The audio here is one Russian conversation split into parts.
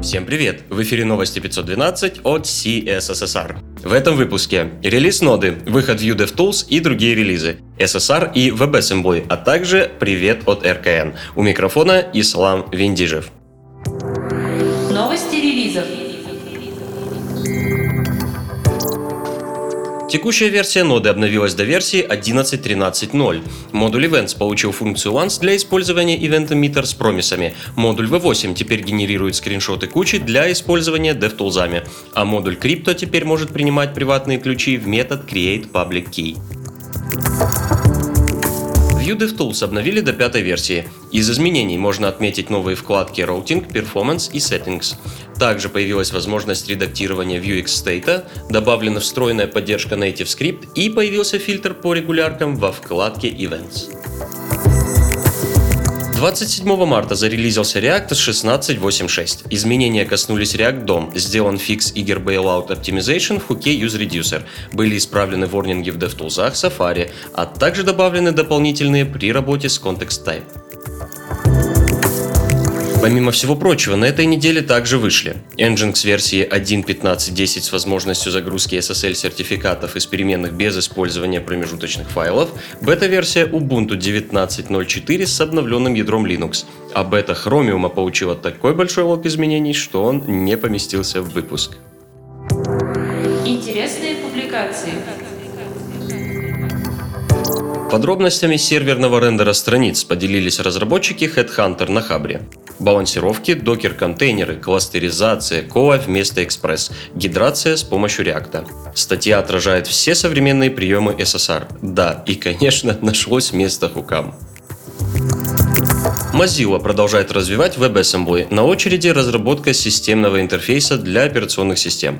Всем привет! В эфире новости 512 от CSSR. В этом выпуске релиз ноды, выход Vue DevTools и другие релизы, SSR и WebAssembly, а также привет от РКН. У микрофона Ислам Виндижев. Новости релизов. Текущая версия ноды обновилась до версии 11.13.0. Модуль Events получил функцию Once для использования Event Emitter с промисами. Модуль V8 теперь генерирует скриншоты кучи для использования DevTools, а модуль Crypto теперь может принимать приватные ключи в метод createPublicKey. Vue DevTools обновили до пятой версии. Из изменений можно отметить новые вкладки Routing, Performance и Settings. Также появилась возможность редактирования Vuex State, добавлена встроенная поддержка Native Script и появился фильтр по регуляркам во вкладке Events. 27 марта зарелизился React 16.8.6. Изменения коснулись React DOM, сделан фикс Eager Bailout Optimization в хуке UseReducer, были исправлены ворнинги в DevTools, Safari, а также добавлены дополнительные при работе с Context Type. Помимо всего прочего, на этой неделе также вышли Nginx версии 1.15.10 с возможностью загрузки SSL-сертификатов из переменных без использования промежуточных файлов, бета-версия Ubuntu 19.04 с обновленным ядром Linux, а бета Chromium получила такой большой лог изменений, что он не поместился в выпуск. Интересные публикации. Подробностями серверного рендера страниц поделились разработчики Headhunter на Хабре. Балансировки, докер-контейнеры, кластеризация, коа вместо экспресс, гидрация с помощью реакта. Статья отражает все современные приемы SSR. Да, и, конечно, нашлось место хукам. Mozilla продолжает развивать WebAssembly. На очереди разработка системного интерфейса для операционных систем.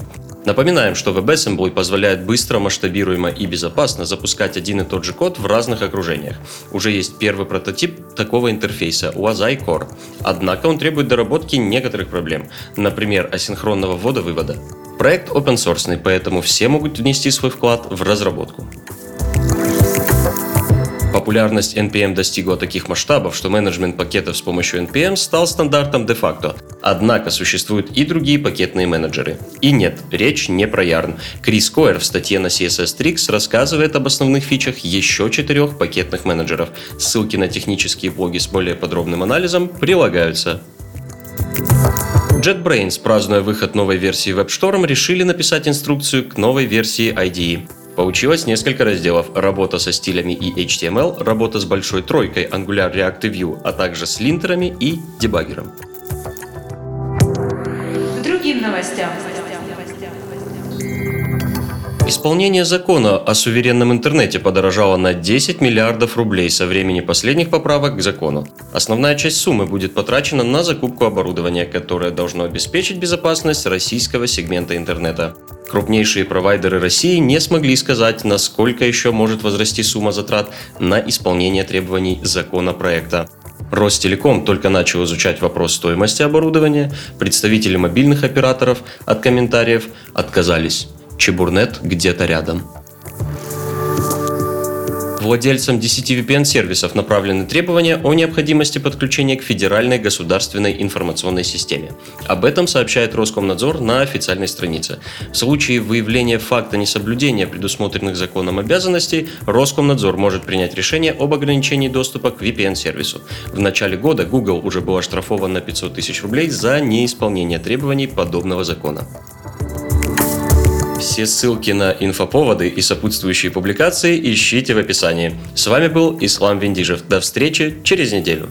Напоминаем, что WebAssembly позволяет быстро, масштабируемо и безопасно запускать один и тот же код в разных окружениях. Уже есть первый прототип такого интерфейса у Azai Core. Однако он требует доработки некоторых проблем, например, асинхронного ввода-вывода. Проект open source, поэтому все могут внести свой вклад в разработку. Популярность NPM достигла таких масштабов, что менеджмент пакетов с помощью NPM стал стандартом де-факто. Однако существуют и другие пакетные менеджеры. И нет, речь не про Yarn. Крис Койер в статье на CSS Tricks рассказывает об основных фичах еще четырех пакетных менеджеров. Ссылки на технические блоги с более подробным анализом прилагаются. JetBrains, празднуя выход новой версии WebStorm, решили написать инструкцию к новой версии IDE. Получилось несколько разделов. Работа со стилями и HTML, работа с большой тройкой Angular React и Vue, а также с линтерами и дебаггером. Другим новостям. Исполнение закона о суверенном интернете подорожало на 10 миллиардов рублей со времени последних поправок к закону. Основная часть суммы будет потрачена на закупку оборудования, которое должно обеспечить безопасность российского сегмента интернета. Крупнейшие провайдеры России не смогли сказать, насколько еще может возрасти сумма затрат на исполнение требований законопроекта. Ростелеком только начал изучать вопрос стоимости оборудования, представители мобильных операторов от комментариев отказались. Чебурнет где-то рядом. Владельцам 10 VPN-сервисов направлены требования о необходимости подключения к Федеральной государственной информационной системе. Об этом сообщает Роскомнадзор на официальной странице. В случае выявления факта несоблюдения предусмотренных законом обязанностей, Роскомнадзор может принять решение об ограничении доступа к VPN-сервису. В начале года Google уже был оштрафован на 500 тысяч рублей за неисполнение требований подобного закона. Все ссылки на инфоповоды и сопутствующие публикации ищите в описании. С вами был Ислам Виндижев. До встречи через неделю.